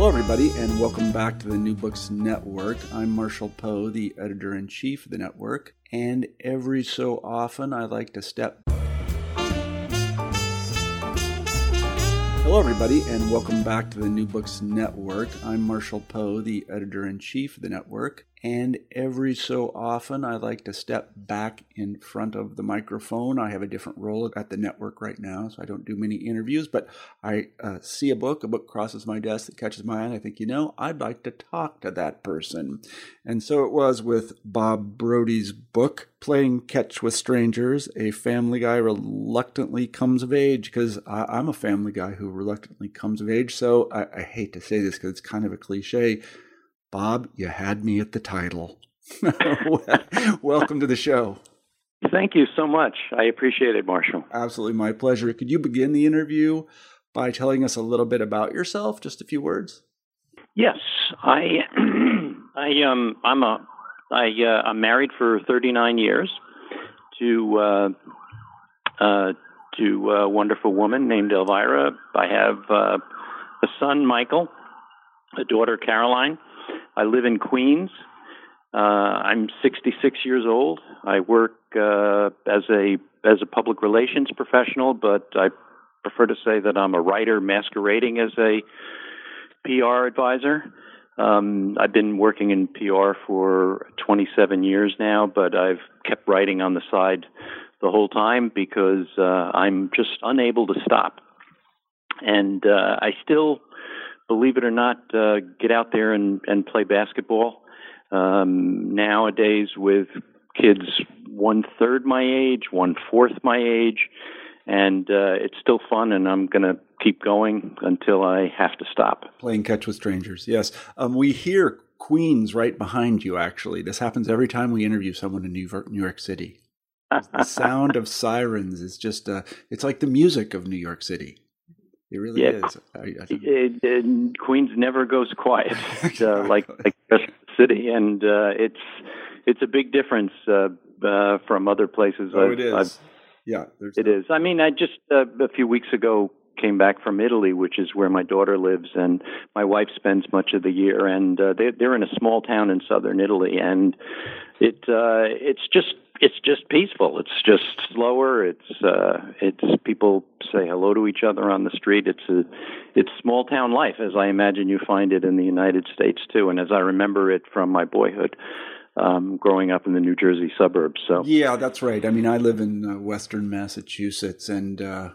Hello, everybody, and welcome back to the New Books Network. I'm Marshall Poe, the editor in chief of the network, and every so often I like to step. Hello, everybody, and welcome back to the New Books Network. I'm Marshall Poe, the editor in chief of the network, and every so often, I like to step back in front of the microphone. I have a different role at the network right now, so I don't do many interviews, but I uh, see a book, a book crosses my desk that catches my eye, I think, you know, I'd like to talk to that person. And so it was with Bob Brody's book, Playing Catch with Strangers. A family guy reluctantly comes of age, because I'm a family guy who reluctantly comes of age. So I, I hate to say this because it's kind of a cliche Bob, you had me at the title. Welcome to the show. Thank you so much. I appreciate it, Marshall. Absolutely my pleasure. Could you begin the interview by telling us a little bit about yourself, just a few words? Yes, I, I um, I'm a, I, uh, I'm married for 39 years to, uh, uh, to a wonderful woman named Elvira. I have uh, a son, Michael, a daughter, Caroline, I live in Queens. Uh, I'm 66 years old. I work uh, as a as a public relations professional, but I prefer to say that I'm a writer masquerading as a PR advisor. Um, I've been working in PR for 27 years now, but I've kept writing on the side the whole time because uh, I'm just unable to stop. And uh, I still believe it or not, uh, get out there and, and play basketball. Um, nowadays, with kids one third my age, one fourth my age, and uh, it's still fun, and I'm going to keep going until I have to stop. Playing catch with strangers, yes. Um, we hear Queens right behind you, actually. This happens every time we interview someone in New York, New York City. the sound of sirens is just, uh, it's like the music of New York City. It really yeah. is. I, I it, it, Queens never goes quiet, uh, like like the city, and uh, it's it's a big difference uh, uh, from other places. Oh, I've, it is. I've, yeah, it is. I mean, I just uh, a few weeks ago came back from Italy, which is where my daughter lives, and my wife spends much of the year. And uh, they, they're in a small town in southern Italy, and it uh, it's just it's just peaceful. It's just slower. It's uh, it's people say hello to each other on the street. It's a it's small town life, as I imagine you find it in the United States too, and as I remember it from my boyhood. Um, growing up in the New Jersey suburbs, so yeah, that's right. I mean, I live in uh, Western Massachusetts, and uh,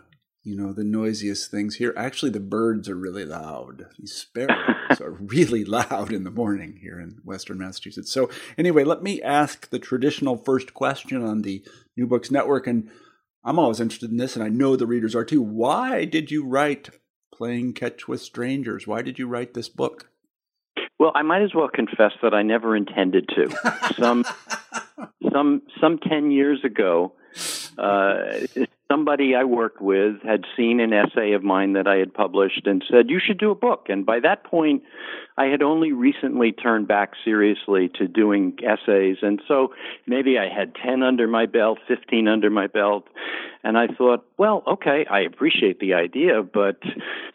you know, the noisiest things here. Actually, the birds are really loud. These sparrows are really loud in the morning here in Western Massachusetts. So, anyway, let me ask the traditional first question on the New Books Network. And I'm always interested in this, and I know the readers are too. Why did you write Playing Catch with Strangers? Why did you write this book? Well, I might as well confess that I never intended to. Some, some, some 10 years ago, uh, somebody I worked with had seen an essay of mine that I had published and said, You should do a book. And by that point, I had only recently turned back seriously to doing essays. And so maybe I had 10 under my belt, 15 under my belt. And I thought, well, okay, I appreciate the idea, but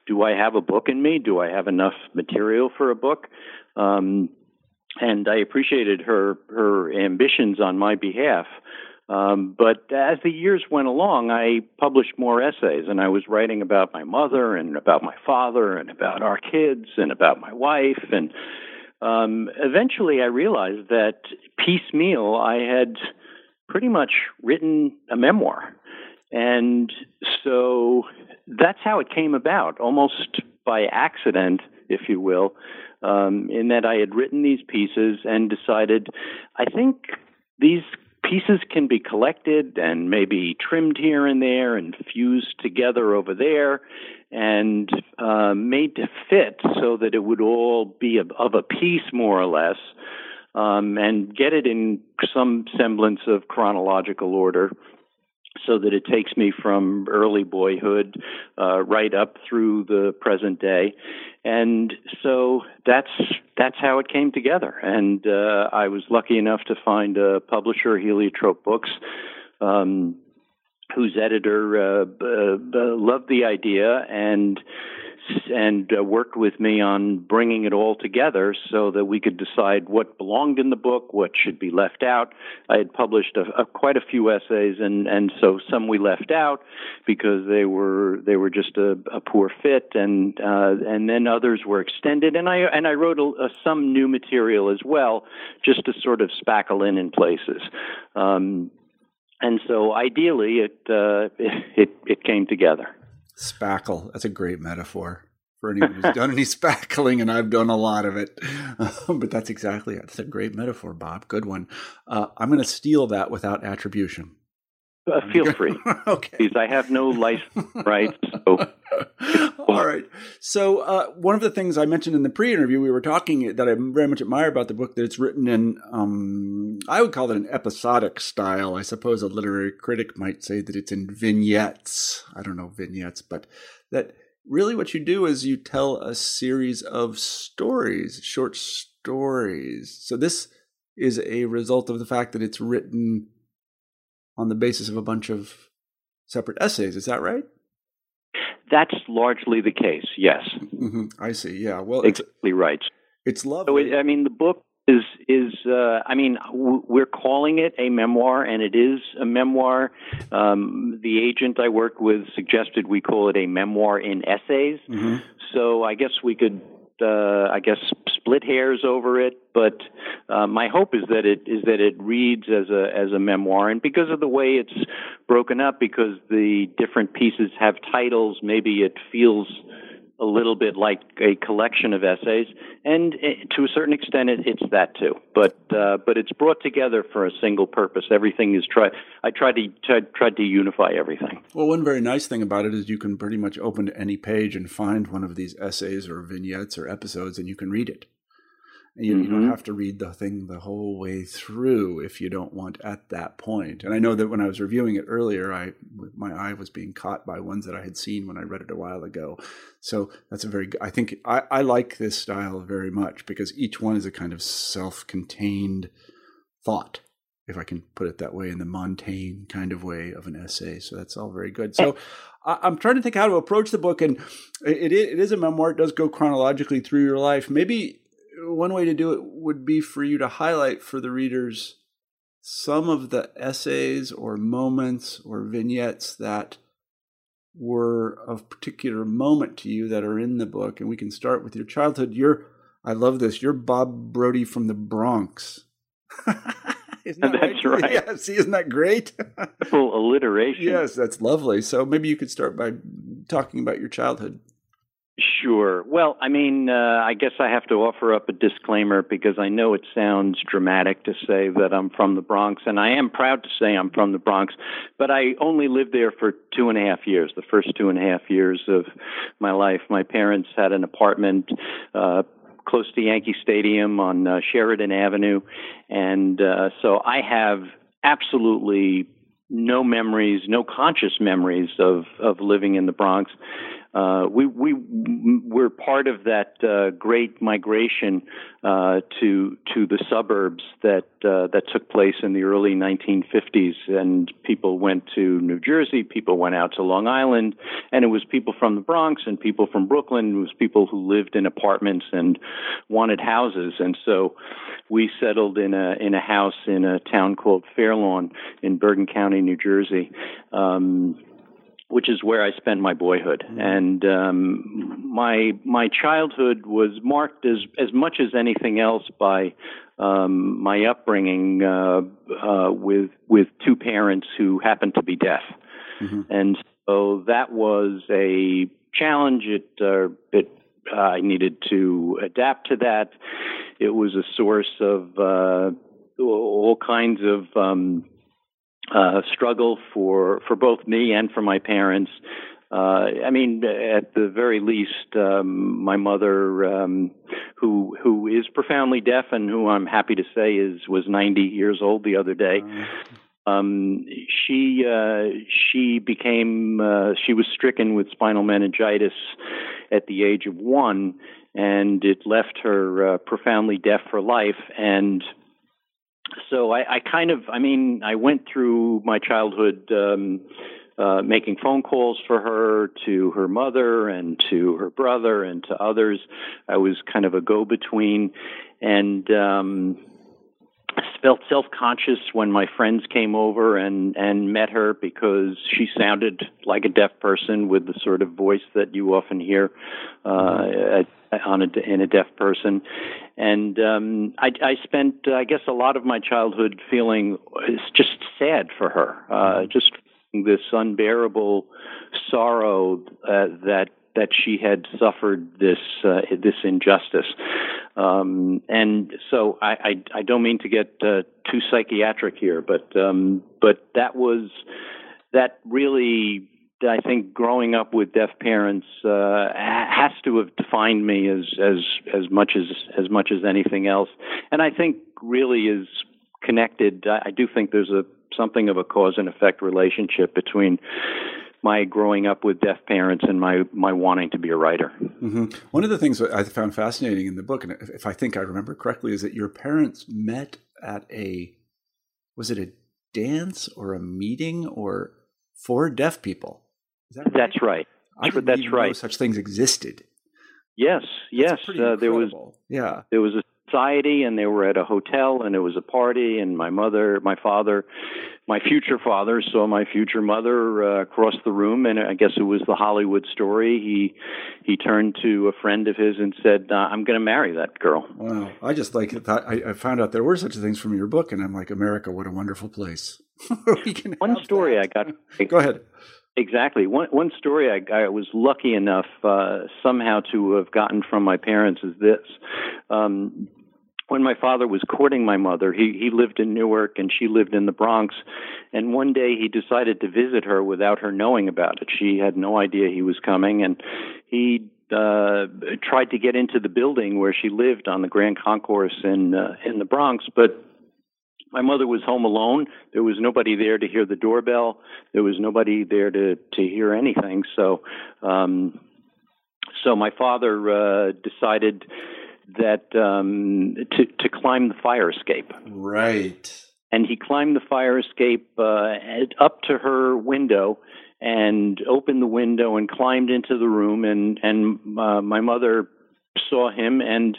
do I have a book in me? Do I have enough material for a book? Um, and I appreciated her her ambitions on my behalf. Um, but as the years went along, I published more essays, and I was writing about my mother and about my father and about our kids and about my wife. And um, eventually, I realized that piecemeal, I had pretty much written a memoir. And so that's how it came about, almost by accident, if you will, um, in that I had written these pieces and decided, I think these pieces can be collected and maybe trimmed here and there and fused together over there and uh, made to fit so that it would all be of, a piece more or less um, and get it in some semblance of chronological order so that it takes me from early boyhood uh, right up through the present day, and so that's that's how it came together. And uh, I was lucky enough to find a publisher, Heliotrope Books. Um, whose editor uh, uh, loved the idea and and uh, worked with me on bringing it all together so that we could decide what belonged in the book, what should be left out. I had published a, a, quite a few essays, and and so some we left out because they were they were just a, a poor fit, and uh, and then others were extended, and I and I wrote a, some new material as well, just to sort of spackle in in places. Um, and so ideally, it, uh, it it came together. Spackle. That's a great metaphor for anyone who's done any spackling, and I've done a lot of it. but that's exactly it. That's a great metaphor, Bob. Good one. Uh, I'm going to steal that without attribution. Uh, feel free. okay. Because I have no license rights. So. All right. So uh, one of the things I mentioned in the pre-interview, we were talking that I very much admire about the book that it's written in, um, I would call it an episodic style. I suppose a literary critic might say that it's in vignettes. I don't know vignettes, but that really what you do is you tell a series of stories, short stories. So this is a result of the fact that it's written on the basis of a bunch of separate essays. Is that right? That's largely the case. Yes. Mm-hmm. I see. Yeah. Well, exactly right. It's lovely. So it, I mean, the book is is uh, I mean, w- we're calling it a memoir, and it is a memoir. Um, the agent I work with suggested we call it a memoir in essays. Mm-hmm. So I guess we could uh, I guess split hairs over it, but uh, my hope is that it is that it reads as a as a memoir, and because of the way it's broken up, because the different pieces have titles, maybe it feels a little bit like a collection of essays, and eh, to a certain extent, it, it's that too. But uh, but it's brought together for a single purpose. Everything is tried. I tried to tried to unify everything. Well, one very nice thing about it is you can pretty much open to any page and find one of these essays or vignettes or episodes, and you can read it. You, mm-hmm. you, don't mm-hmm. have to read the thing the whole way through if you don't want at that point. And I know that when I was reviewing it earlier, I my eye was being caught by ones that I had seen when I read it a while ago. So that's a very I think I, I like this style very much because each one is a kind of self-contained thought, if I can put it that way, in the Montaigne kind of way of an essay. So that's all very good. So I'm trying to think how to approach the book, and it, it is a memoir. It does go chronologically through your life. Maybe one way to do it would be for you to highlight for the readers some of the essays or moments or vignettes that were of particular moment to you that are in the book. And we can start with your childhood. You're i love this you're bob brody from the bronx. Isn't that that's right, right. yeah see isn't that great? Full alliteration. Yes that's lovely. So maybe you could start by talking about your childhood Sure. Well, I mean, uh, I guess I have to offer up a disclaimer because I know it sounds dramatic to say that I'm from the Bronx, and I am proud to say I'm from the Bronx, but I only lived there for two and a half years, the first two and a half years of my life. My parents had an apartment uh, close to Yankee Stadium on uh, Sheridan Avenue, and uh, so I have absolutely no memories, no conscious memories of of living in the Bronx uh, we we were part of that uh, great migration uh, to to the suburbs that uh, that took place in the early 1950s, and people went to New Jersey, people went out to Long Island, and it was people from the Bronx and people from Brooklyn. It was people who lived in apartments and wanted houses, and so we settled in a in a house in a town called Fairlawn in Bergen County, New Jersey. Um, which is where I spent my boyhood. Mm-hmm. And um, my my childhood was marked as as much as anything else by um, my upbringing uh, uh, with with two parents who happened to be deaf, mm-hmm. and so that was a challenge. It uh, it I needed to adapt to that. It was a source of uh, all kinds of um, uh, struggle for for both me and for my parents. Uh, I mean, at the very least, um, my mother, um, who who is profoundly deaf and who I'm happy to say is was 90 years old the other day. Um, she uh, she became uh, she was stricken with spinal meningitis at the age of one, and it left her uh, profoundly deaf for life. And so I, I kind of, I mean, I went through my childhood. Um, uh, making phone calls for her to her mother and to her brother and to others. I was kind of a go between. And um, felt self conscious when my friends came over and and met her because she sounded like a deaf person with the sort of voice that you often hear uh, on a in a deaf person, and um, I, I spent I guess a lot of my childhood feeling it's just sad for her, uh, just this unbearable sorrow uh, that that she had suffered this uh, this injustice. Um, and so I, I, I, don't mean to get uh, too psychiatric here, but um, but that was that really I think growing up with deaf parents uh, has to have defined me as as as much as as much as anything else, and I think really is connected. I, I do think there's a something of a cause and effect relationship between my growing up with deaf parents and my my wanting to be a writer. Mm-hmm. One of the things that I found fascinating in the book, and if I think I remember correctly, is that your parents met at a was it a dance or a meeting or for deaf people? That right? That's right. I didn't That's right. know such things existed. Yes, yes. Uh, there was yeah. There was a society and they were at a hotel and it was a party and my mother my father my future father saw my future mother uh, across the room and i guess it was the hollywood story he he turned to a friend of his and said uh, i'm going to marry that girl wow i just like thought I, I, found out there were such things from your book and i'm like america what a wonderful place one story that. i got go ahead Exactly. One one story I, I was lucky enough uh, somehow to have gotten from my parents is this. Um, when my father was courting my mother, he he lived in Newark and she lived in the Bronx, and one day he decided to visit her without her knowing about it. She had no idea he was coming, and he uh tried to get into the building where she lived on the Grand Concourse in uh, in the Bronx, but my mother was home alone. There was nobody there to hear the doorbell. There was nobody there to to hear anything. So, um, so my father uh, decided that um, to to climb the fire escape. Right. And he climbed the fire escape uh, up to her window and opened the window and climbed into the room. And and uh, my mother saw him, and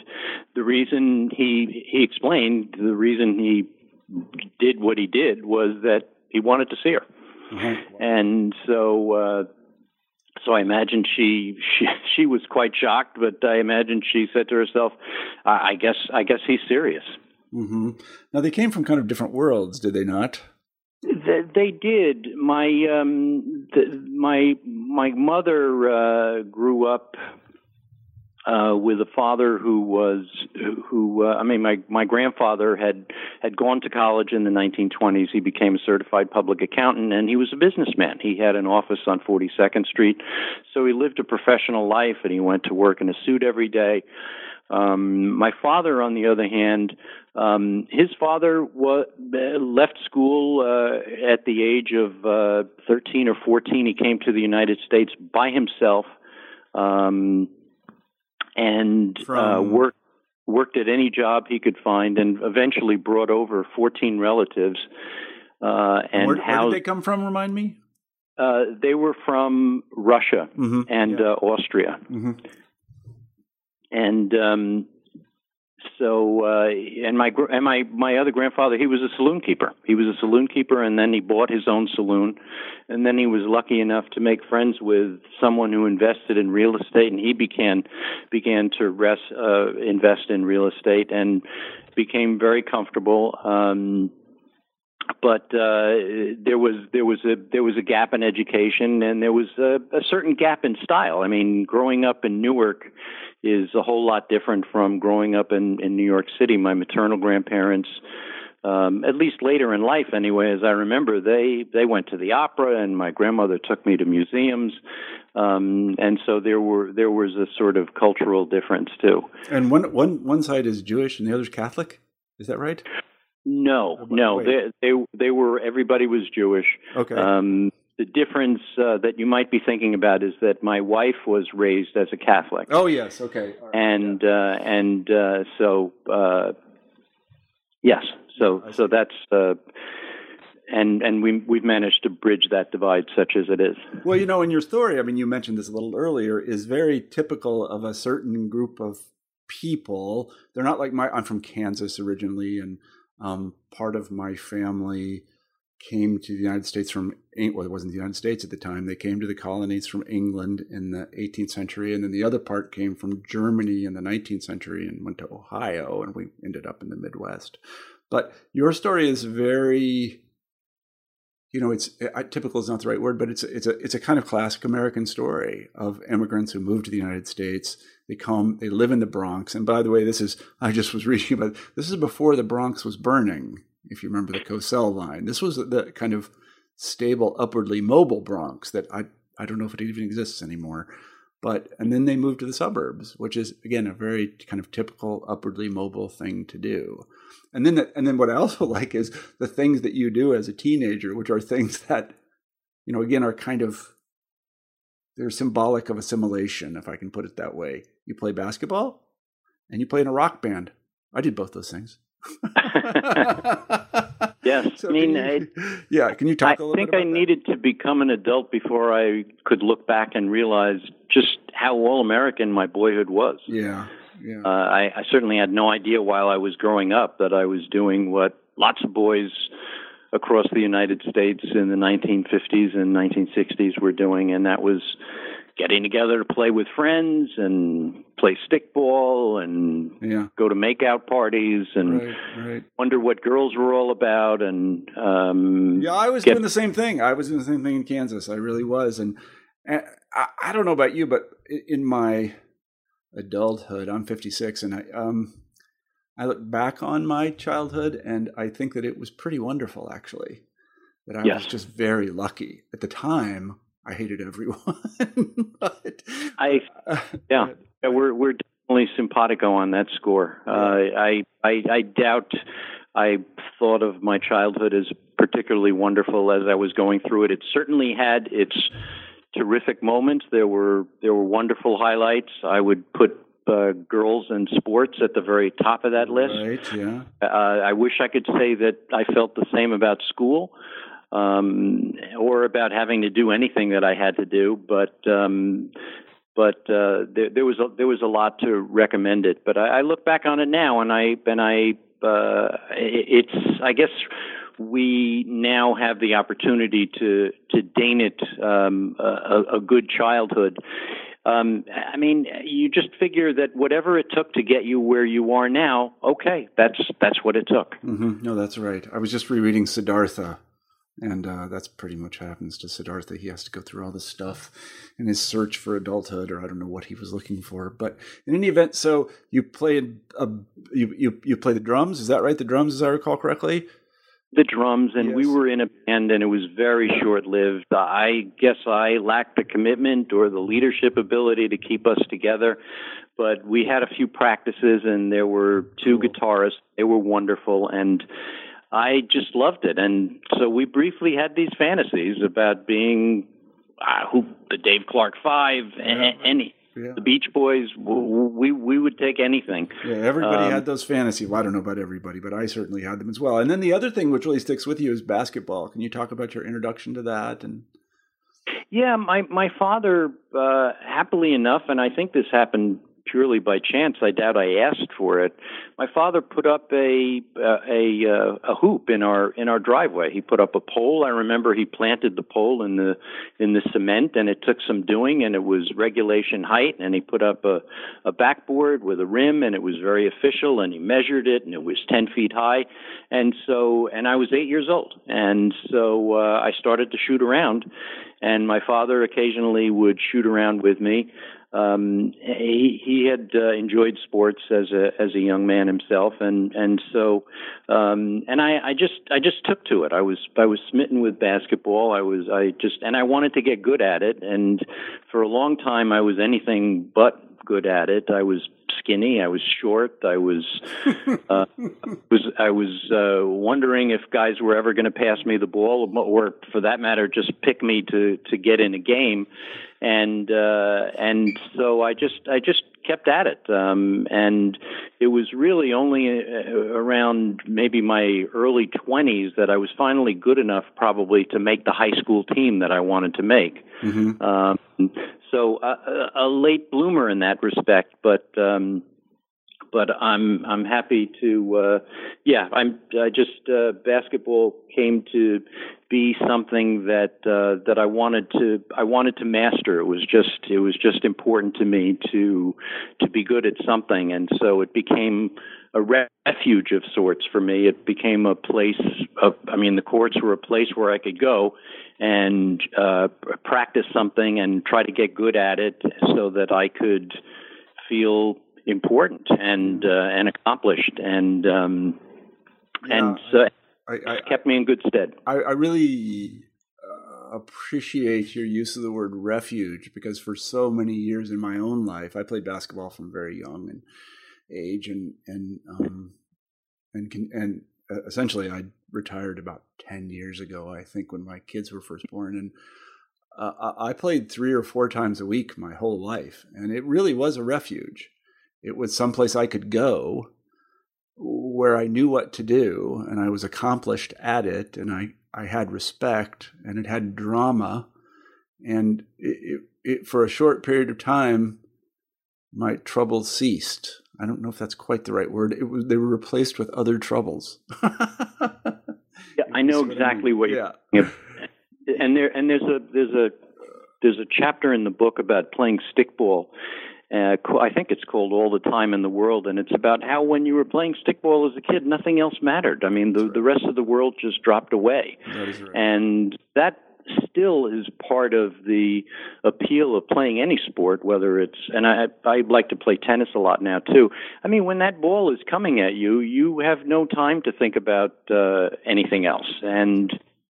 the reason he he explained the reason he did what he did was that he wanted to see her. Mm-hmm. And so uh, so I imagine she she she was quite shocked, but I imagine she said to herself, "I, I guess I guess he's serious." Mm-hmm. Now they came from kind of different worlds, did they not? They, they did. My um, the, my my mother uh, grew up uh, with a father who was who uh, I mean my my grandfather had had gone to college in the 1920s. He became a certified public accountant and he was a businessman. He had an office on 42nd Street, so he lived a professional life and he went to work in a suit every day. Um, my father, on the other hand, um, his father wa- left school uh, at the age of uh, 13 or 14. He came to the United States by himself. Um, and uh, From... uh, worked worked at any job he could find, and eventually brought over 14 relatives. Uh, and where, housed, where did they come from? Remind me. Uh, they were from Russia mm-hmm. and yeah. uh, Austria, mm-hmm. and um, so uh, and my and my my other grandfather he was a saloon keeper. He was a saloon keeper and then he bought his own saloon. And then he was lucky enough to make friends with someone who invested in real estate and he began began to rest, uh, invest in real estate and became very comfortable um but uh, there was there was a there was a gap in education and there was a, a certain gap in style. I mean, growing up in Newark is a whole lot different from growing up in in New York City. My maternal grandparents um, at least later in life, anyway, as I remember, they they went to the opera, and my grandmother took me to museums, um, and so there were there was a sort of cultural difference too. And one one one side is Jewish, and the other is Catholic. Is that right? No, oh, no, they, they they were everybody was Jewish. Okay. Um, the difference uh, that you might be thinking about is that my wife was raised as a Catholic. Oh yes, okay. Right. And yeah. uh, and uh, so uh, yes, so so that's uh, and and we we've managed to bridge that divide such as it is. Well, you know, in your story, I mean, you mentioned this a little earlier, is very typical of a certain group of people. They're not like my. I'm from Kansas originally, and um, part of my family came to the United States from well, it wasn't the United States at the time. They came to the colonies from England in the 18th century, and then the other part came from Germany in the 19th century and went to Ohio, and we ended up in the Midwest. But your story is very, you know, it's typical is not the right word, but it's it's a it's a kind of classic American story of immigrants who moved to the United States. They come, they live in the Bronx, and by the way, this is I just was reading about this is before the Bronx was burning. If you remember the Cosell line, this was the kind of stable, upwardly mobile Bronx that I I don't know if it even exists anymore. But and then they moved to the suburbs, which is again a very kind of typical upwardly mobile thing to do. And then, the, and then what I also like is the things that you do as a teenager, which are things that, you know, again, are kind of they're symbolic of assimilation, if I can put it that way. You play basketball, and you play in a rock band. I did both those things. yes, so I mean, you, yeah. Can you talk I a little I think I that? needed to become an adult before I could look back and realize just how all American my boyhood was. Yeah, yeah. Uh, I, I certainly had no idea while I was growing up that I was doing what lots of boys across the United States in the 1950s and 1960s were doing, and that was getting together to play with friends and play stickball and yeah. go to makeout parties and right, right. wonder what girls were all about. And um, yeah, I was get, doing the same thing. I was doing the same thing in Kansas. I really was, and, and I, I don't know about you, but in my adulthood. I'm 56, and I um, I look back on my childhood, and I think that it was pretty wonderful, actually. That I yes. was just very lucky at the time. I hated everyone, but I uh, yeah, yeah, we're we're definitely simpatico on that score. Uh, I I I doubt I thought of my childhood as particularly wonderful as I was going through it. It certainly had its terrific moments. There were there were wonderful highlights. I would put uh, girls and sports at the very top of that list. Right. Yeah. Uh, I wish I could say that I felt the same about school. Um, or about having to do anything that I had to do, but um, but uh, there, there was a, there was a lot to recommend it. But I, I look back on it now, and I and I uh, it's I guess we now have the opportunity to to deign it um, a, a, good childhood. Um, I mean, you just figure that whatever it took to get you where you are now, okay, that's that's what it took. Mm-hmm. No, that's right. I was just rereading Siddhartha, and uh, that's pretty much what happens to Siddhartha. He has to go through all this stuff in his search for adulthood, or I don't know what he was looking for. But in any event, so you played a, you, you you play the drums. Is that right? The drums, as I recall correctly the drums and yes. we were in a band and it was very short lived. I guess I lacked the commitment or the leadership ability to keep us together. But we had a few practices and there were two cool. guitarists. They were wonderful and I just loved it. And so we briefly had these fantasies about being uh, who the Dave Clark Five, yeah. any yeah. the Beach Boys. We we would take anything. Yeah, everybody um, had those fantasies. Well, I don't know about everybody, but I certainly had them as well. And then the other thing which really sticks with you is basketball. Can you talk about your introduction to that? And yeah, my my father, uh, happily enough, and I think this happened purely by chance. I doubt I asked for it. My father put up a a a, a hoop in our in our driveway. He put up a pole. I remember he planted the pole in the in the cement, and it took some doing, and it was regulation height. And he put up a a backboard with a rim, and it was very official. And he measured it, and it was ten feet high. And so, and I was eight years old, and so uh, I started to shoot around. And my father occasionally would shoot around with me. Um, he he had uh, enjoyed sports as a as a young man himself, and and so um, and I, I just I just took to it. I was I was smitten with basketball. I was I just and I wanted to get good at it. And for a long time, I was anything but good at it. I was skinny. I was short. I was uh, was I was uh, wondering if guys were ever going to pass me the ball, or for that matter, just pick me to to get in a game. And uh, and so I just I just kept at it. Um, and it was really only uh, around maybe my early 20s that I was finally good enough, probably, to make the high school team that I wanted to make. Mm-hmm. Um, so uh, a late bloomer in that respect, but um, but I'm I'm happy to uh, yeah I'm I just uh, basketball came to be something that uh, that I wanted to I wanted to master. It was just it was just important to me to to be good at something, and so it became a refuge of sorts for me. It became a place of I mean the courts were a place where I could go and uh, practice something and try to get good at it so that I could feel important and uh, and accomplished and um, yeah, and so I, I, kept me in good stead. I, I really uh, appreciate your use of the word refuge because for so many years in my own life, I played basketball from very young and age and and um, and and uh, essentially I retired about ten years ago. I think when my kids were first born and. Uh, I played three or four times a week my whole life, and it really was a refuge. It was someplace I could go where I knew what to do and I was accomplished at it and I, I had respect and it had drama. And it, it, it, for a short period of time, my troubles ceased. I don't know if that's quite the right word. It was they were replaced with other troubles. yeah, I know exactly what you're. Yeah. And there and there's a there's a there's a chapter in the book about playing stickball uh, I think it's called All the Time in the World, and it's about how when you were playing stickball as a kid, nothing else mattered. I mean, the, right. the rest of the world just dropped away. That right. And that still is part of the appeal of playing any sport, whether it's and I I like to play tennis a lot now too. I mean, when that ball is coming at you, you have no time to think about uh, anything else, and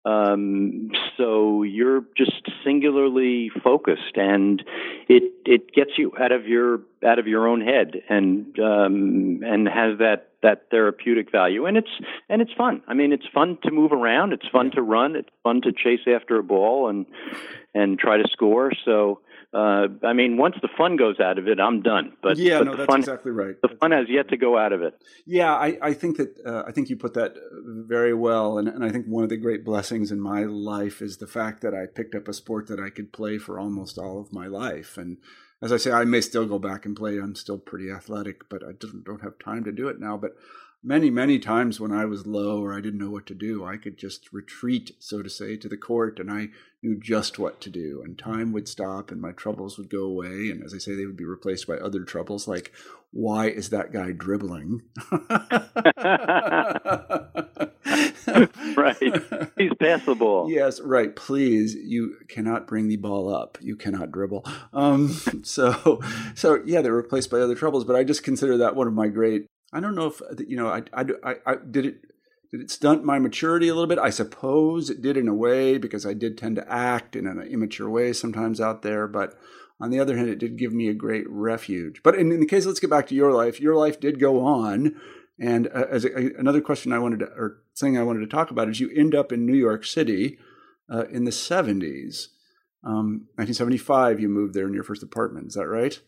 um, so you're just singularly focused, and it it gets you out of your out of your own head, and um, and has that that therapeutic value, and it's and it's fun. I mean, it's fun to move around, it's fun to run, it's fun to chase after a ball and and try to score. So uh, I mean, once the fun goes out of it, I'm done. But yeah, but no, that's fun, exactly right. The that's fun has yet to go out of it. Yeah, I, I think that uh, I think you put that very well, and, and I think one of the great blessings in my life is the fact that I picked up a sport that I could play for almost all of my life. And as I say, I may still go back and play. I'm still pretty athletic, but I don't don't have time to do it now. But many, many times when I was low or I didn't know what to do, I could just retreat, so to say, to the court and I knew just what to do. And time would stop and my troubles would go away. And as I say, they would be replaced by other troubles like, why is that guy dribbling? right. He's passable. Yes, right. Please, you cannot bring the ball up. You cannot dribble. Um, so, so yeah, they're replaced by other troubles. But I just consider that one of my great I don't know if you know. I, I, I, did it. Did it stunt my maturity a little bit? I suppose it did in a way because I did tend to act in an immature way sometimes out there. But on the other hand, it did give me a great refuge. But in, in the case, let's get back to your life. Your life did go on, and uh, as a, another question I wanted to, or thing I wanted to talk about is you end up in New York City uh, in the seventies. Um, 1975, you moved there in your first apartment. Is that right?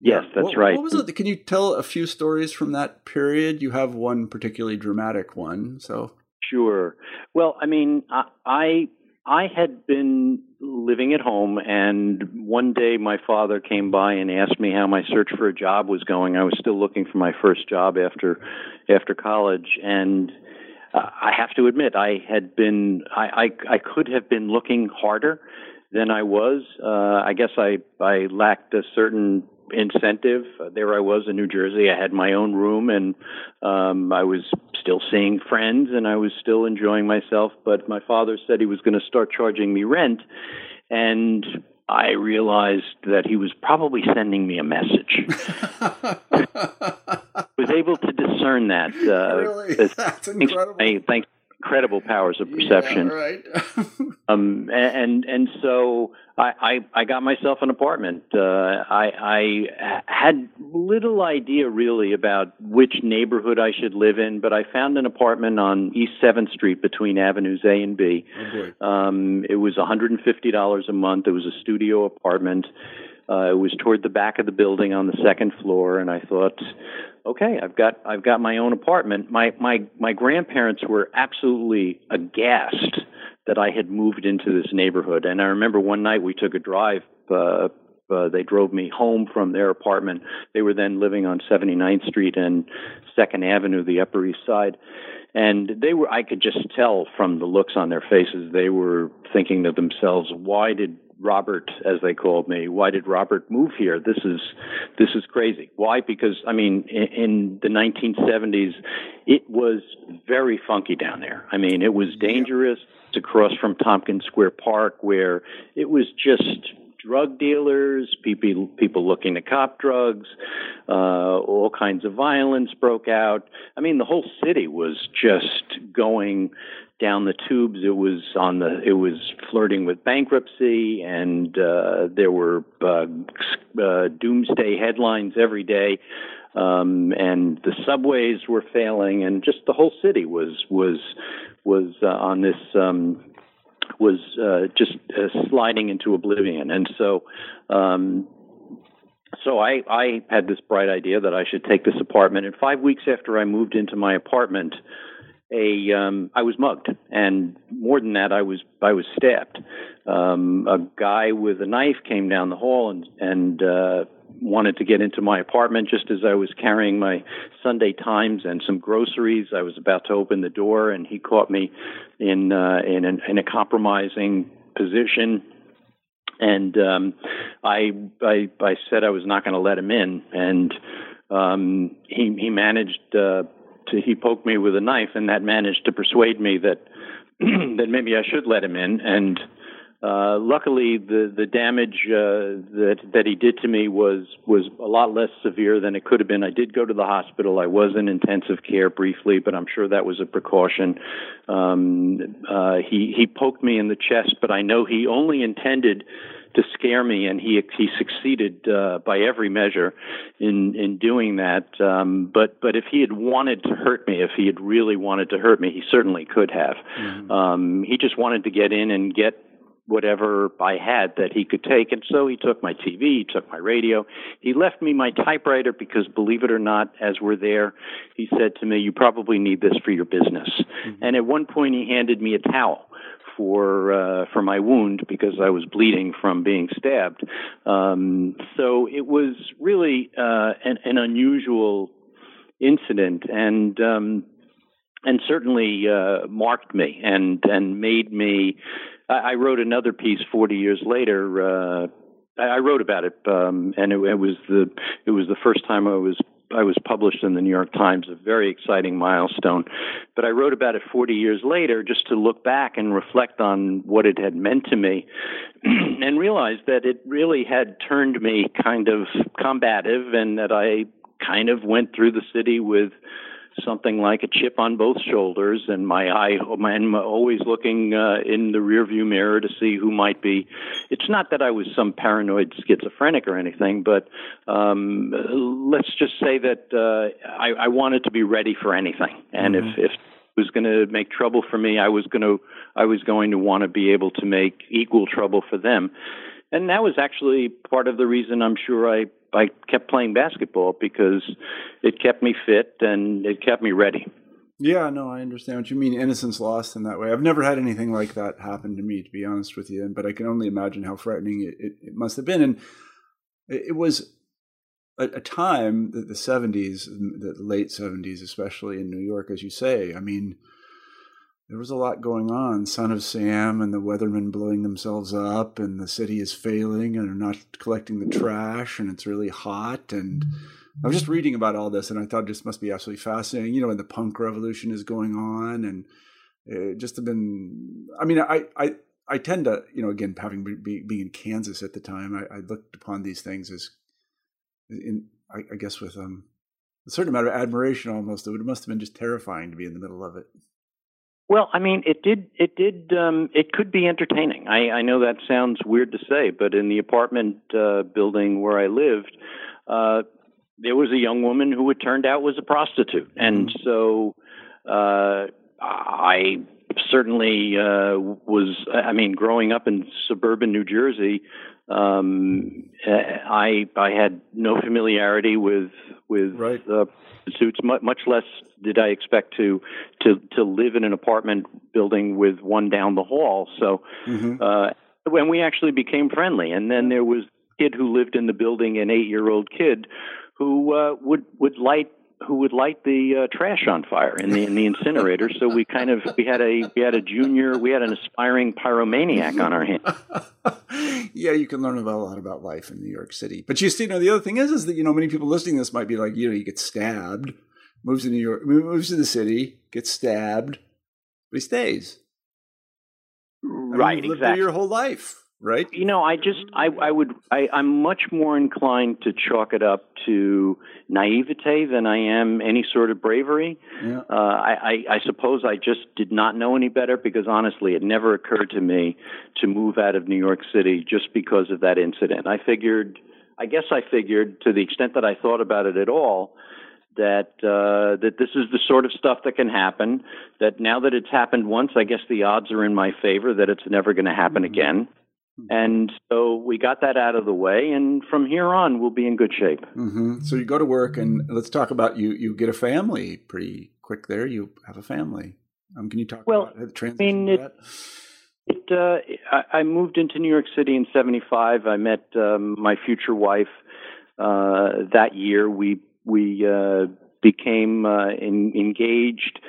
Yes, that's what, right. What was it? Can you tell a few stories from that period? You have one particularly dramatic one, so sure. Well, I mean, I I had been living at home, and one day my father came by and asked me how my search for a job was going. I was still looking for my first job after after college, and uh, I have to admit, I had been I, I I could have been looking harder than I was. Uh, I guess I I lacked a certain incentive. Uh, there I was in New Jersey. I had my own room, and um, I was still seeing friends, and I was still enjoying myself. But my father said he was going to start charging me rent, and I realized that he was probably sending me a message. was able to discern that. Uh, really? That's incredible. Thanks, thanks incredible powers of perception. Yeah, right. um, and and so I, I, I got myself an apartment. Uh, I I had little idea really about which neighborhood I should live in, but I found an apartment on East Seventh Street between Avenues A and B. Oh um, it was $150 a month. It was a studio apartment. Uh, it was toward the back of the building on the second floor, and I thought, okay, I've got I've got my own apartment. My my my grandparents were absolutely aghast that I had moved into this neighborhood, and I remember one night we took a drive. Uh, uh, they drove me home from their apartment. They were then living on 79th Street and Second Avenue, the Upper East Side, and they were. I could just tell from the looks on their faces they were thinking to themselves, "Why did Robert, as they called me. Why did Robert move here? This is this is crazy. Why? Because I mean, in, in the 1970s, it was very funky down there. I mean, it was dangerous. It's across from Tompkins Square Park, where it was just drug dealers, people people looking to cop drugs, uh, all kinds of violence broke out. I mean, the whole city was just going down the tubes. It was on the it was flirting with bankruptcy, and uh, there were uh, uh, doomsday headlines every day. Um, and the subways were failing, and just the whole city was was was uh, on this um, was uh, just uh, sliding into oblivion. And so, um, so I, I had this bright idea that I should take this apartment. And five weeks after I moved into my apartment, a um, I was mugged, and more than that, I was I was stabbed. Um, a guy with a knife came down the hall and and uh, wanted to get into my apartment just as I was carrying my Sunday Times and some groceries. I was about to open the door, and he caught me in uh, in, an, in a compromising position. And um, I, I I said I was not going to let him in, and um, he he managed. Uh, to, he poked me with a knife, and that managed to persuade me that that maybe I should let him in. And uh, luckily, the the damage uh, that that he did to me was was a lot less severe than it could have been. I did go to the hospital. I was in intensive care briefly, but I'm sure that was a precaution. Um, uh, he he poked me in the chest, but I know he only intended to scare me, and he he succeeded uh, by every measure in in doing that. Um, but but if he had wanted to hurt me, if he had really wanted to hurt me, he certainly could have. Mm-hmm. Um, he just wanted to get in and get whatever I had that he could take. And so he took my TV, he took my radio. He left me my typewriter because, believe it or not, as we're there, he said to me, You probably need this for your business. Mm-hmm. And at one point, he handed me a towel. For uh, for my wound because I was bleeding from being stabbed, um, so it was really uh, an, an unusual incident, and um, and certainly uh, marked me and and made me I, wrote another piece 40 years later. Uh, I wrote about it, um, and it, it was the it was the first time I was I was published in the New York Times, a very exciting milestone. But I wrote about it 40 years later just to look back and reflect on what it had meant to me and realize that it really had turned me kind of combative and that I kind of went through the city with something like a chip on both shoulders, and my eye, I'm always looking uh, in the rearview mirror to see who might be. It's not that I was some paranoid schizophrenic or anything, but um, let's just say that uh, I, I wanted to be ready for anything, and mm-hmm. if if it was going to make trouble for me, I was going to I was going to want to be able to make equal trouble for them. And that was actually part of the reason I'm sure I I kept playing basketball because it kept me fit and it kept me ready. Yeah, no, I understand what you mean. Innocence lost in that way. I've never had anything like that happen to me, to be honest with you. But I can only imagine how frightening it, it, it must have been. And it was a, a time, that the 70s, the late 70s, especially in New York, as you say. I mean, there was a lot going on. Son of Sam and the weathermen blowing themselves up, and the city is failing and are not collecting the trash, and it's really hot. And I was just reading about all this, and I thought this must be absolutely fascinating. You know, when the punk revolution is going on, and it just have been. I mean, I I I tend to, you know, again, having be, being in Kansas at the time, I, I looked upon these things as, in I, I guess, with um, a certain amount of admiration almost. It must have been just terrifying to be in the middle of it. Well, I mean, it did. It did. Um, it could be entertaining. I, I know that sounds weird to say, but in the apartment uh, building where I lived, uh, there was a young woman who it turned out was a prostitute, and mm-hmm. so uh, I certainly uh, was. I mean, growing up in suburban New Jersey, um, I I had no familiarity with with right. uh, suits. Much, much less did I expect to to to live in an apartment building with one down the hall. So mm-hmm. uh, when we actually became friendly, and then there was a kid who lived in the building, an eight year old kid who uh, would would light who would light the uh, trash on fire in the in the incinerator. so we kind of we had a we had a junior we had an aspiring pyromaniac on our hands. yeah, you can learn about a lot about life in New York City. But you see, you know, the other thing is is that you know many people listening to this might be like, you know, you get stabbed, moves to New York, moves to the city, gets stabbed, but he stays. Right, I mean, exactly. Your whole life right? You know, I just I I would I I'm much more inclined to chalk it up to naivete than I am any sort of bravery. Yeah. Uh, I, I I suppose I just did not know any better because honestly, it never occurred to me to move out of New York City just because of that incident. I figured, I guess I figured to the extent that I thought about it at all that uh, that this is the sort of stuff that can happen. That now that it's happened once, I guess the odds are in my favor that it's never going to happen mm-hmm. again. Mm-hmm. And so we got that out of the way, and from here on, we'll be in good shape. Mm-hmm. So you go to work, and let's talk about you. You get a family pretty quick there. You have a family. Um, can you talk well, about the transition? I mean, it, it, uh, I, I moved into New York City in '75. I met um, my future wife uh, that year. We we uh, became uh, in, engaged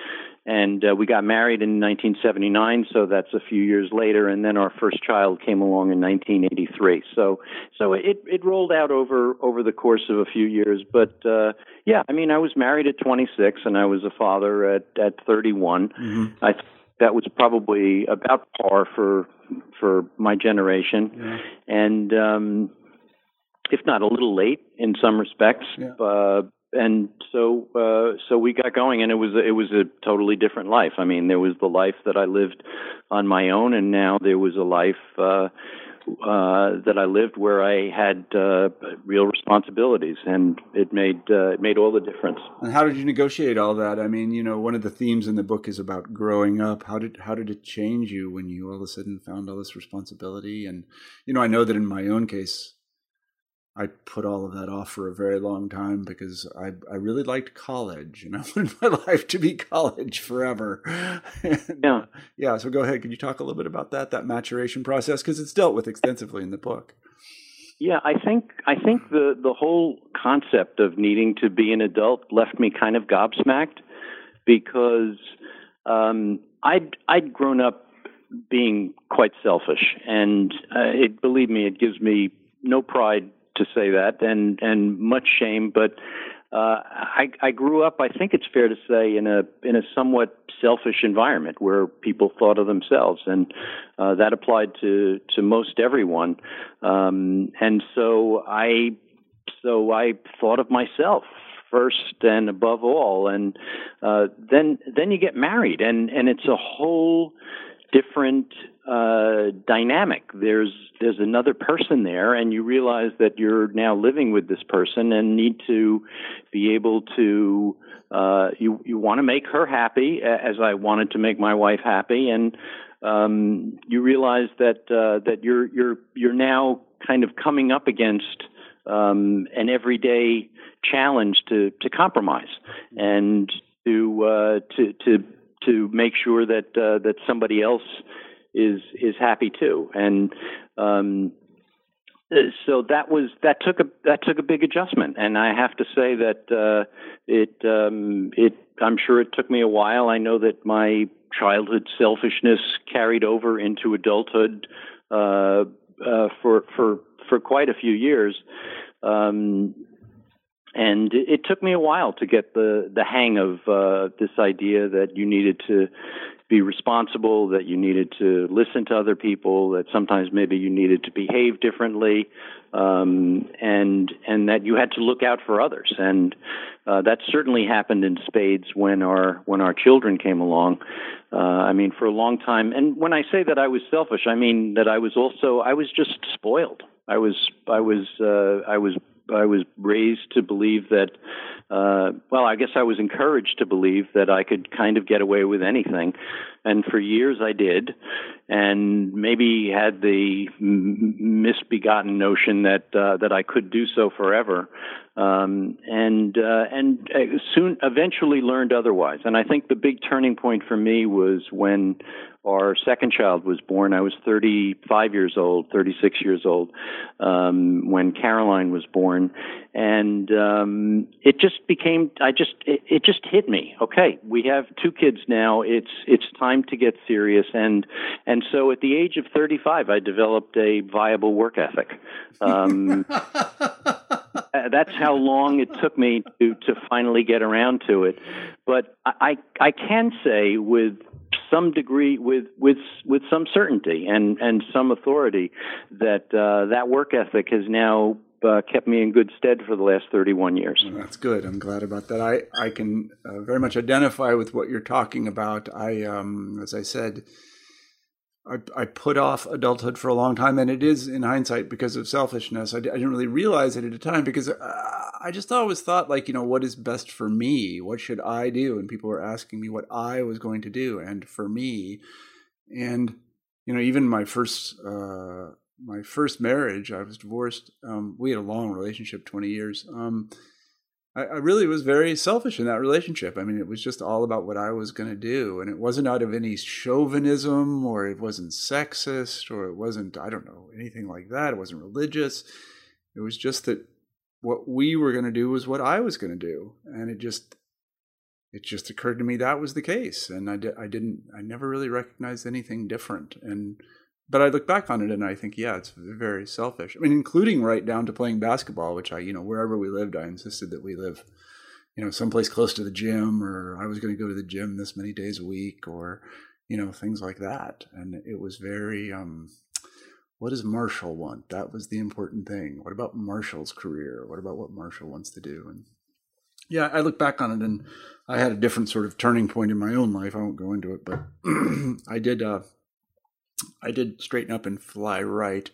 and uh, we got married in 1979 so that's a few years later and then our first child came along in 1983 so so it it rolled out over over the course of a few years but uh yeah i mean i was married at 26 and i was a father at at 31 mm-hmm. i th- that was probably about par for for my generation yeah. and um if not a little late in some respects yeah. uh and so uh, so we got going, and it was it was a totally different life. I mean, there was the life that I lived on my own, and now there was a life uh, uh, that I lived where I had uh, real responsibilities, and it made uh, it made all the difference. And how did you negotiate all that? I mean, you know, one of the themes in the book is about growing up. How did how did it change you when you all of a sudden found all this responsibility? And you know, I know that in my own case I put all of that off for a very long time because I I really liked college and I wanted my life to be college forever. and, yeah, uh, yeah. So go ahead. Could you talk a little bit about that that maturation process because it's dealt with extensively in the book. Yeah, I think I think the the whole concept of needing to be an adult left me kind of gobsmacked because um, I'd I'd grown up being quite selfish, and uh, it believe me, it gives me no pride to say that, and and much shame. But uh, I, I grew up. I think it's fair to say in a in a somewhat selfish environment where people thought of themselves, and uh, that applied to to most everyone. Um, and so I so I thought of myself first and above all, and uh, then then you get married, and and it's a whole different uh, dynamic. There's there's another person there, and you realize that you're now living with this person and need to be able to. Uh, you you want to make her happy, as I wanted to make my wife happy, and um, you realize that uh, that you're you're you're now kind of coming up against um, an everyday challenge to to compromise and to uh, to to to make sure that uh, that somebody else is is happy too. And um, so that was that took a that took a big adjustment, and I have to say that uh, it um, it I'm sure it took me a while. I know that my childhood selfishness carried over into adulthood uh, uh, for for for quite a few years. Um, and it, took me a while to get the the hang of uh, this idea that you needed to be responsible, that you needed to listen to other people, that sometimes maybe you needed to behave differently, um, and and that you had to look out for others. And uh, that certainly happened in spades when our when our children came along. Uh, I mean, for a long time. And when I say that I was selfish, I mean that I was also I was just spoiled. I was I was uh, I was I was raised to believe that, uh, well, I guess I was encouraged to believe that I could kind of get away with anything, and for years I did, and maybe had the m- misbegotten notion that uh, that I could do so forever, um, and uh, and uh, soon eventually learned otherwise. And I think the big turning point for me was when our second child was born. I was 35 years old, 36 years old um, when Caroline was born, and um, it just became. I just it, it just hit me. Okay, we have two kids now. It's it's time to get serious, and and so at the age of 35, I developed a viable work ethic. Um, that's how long it took me to to finally get around to it. But I I can say with some degree with with with some certainty and and some authority that uh, that work ethic has now uh, kept me in good stead for the last 31 years. Well, that's good. I'm glad about that. I I can uh, very much identify with what you're talking about. I um as I said I, I put off adulthood for a long time, and it is in hindsight because of selfishness. I, I didn't really realize it at the time because uh, I just always thought like, you know, what is best for me? What should I do? And people were asking me what I was going to do, and for me, and you know, even my first uh, my first marriage, I was divorced. Um, we had a long relationship, twenty years. Um, I, I really was very selfish in that relationship. I mean, it was just all about what I was going to do. And it wasn't out of any chauvinism or it wasn't sexist or it wasn't, I don't know, anything like that. It wasn't religious. It was just that what we were going to do was what I was going to do. And it just, it just occurred to me that was the case. And I, di- I didn't, I never really recognized anything different. And but I look back on it and I think, yeah, it's very selfish. I mean, including right down to playing basketball, which I, you know, wherever we lived, I insisted that we live, you know, someplace close to the gym, or I was going to go to the gym this many days a week, or, you know, things like that. And it was very, um, what does Marshall want? That was the important thing. What about Marshall's career? What about what Marshall wants to do? And yeah, I look back on it and I had a different sort of turning point in my own life. I won't go into it, but I did. Uh, I did straighten up and fly right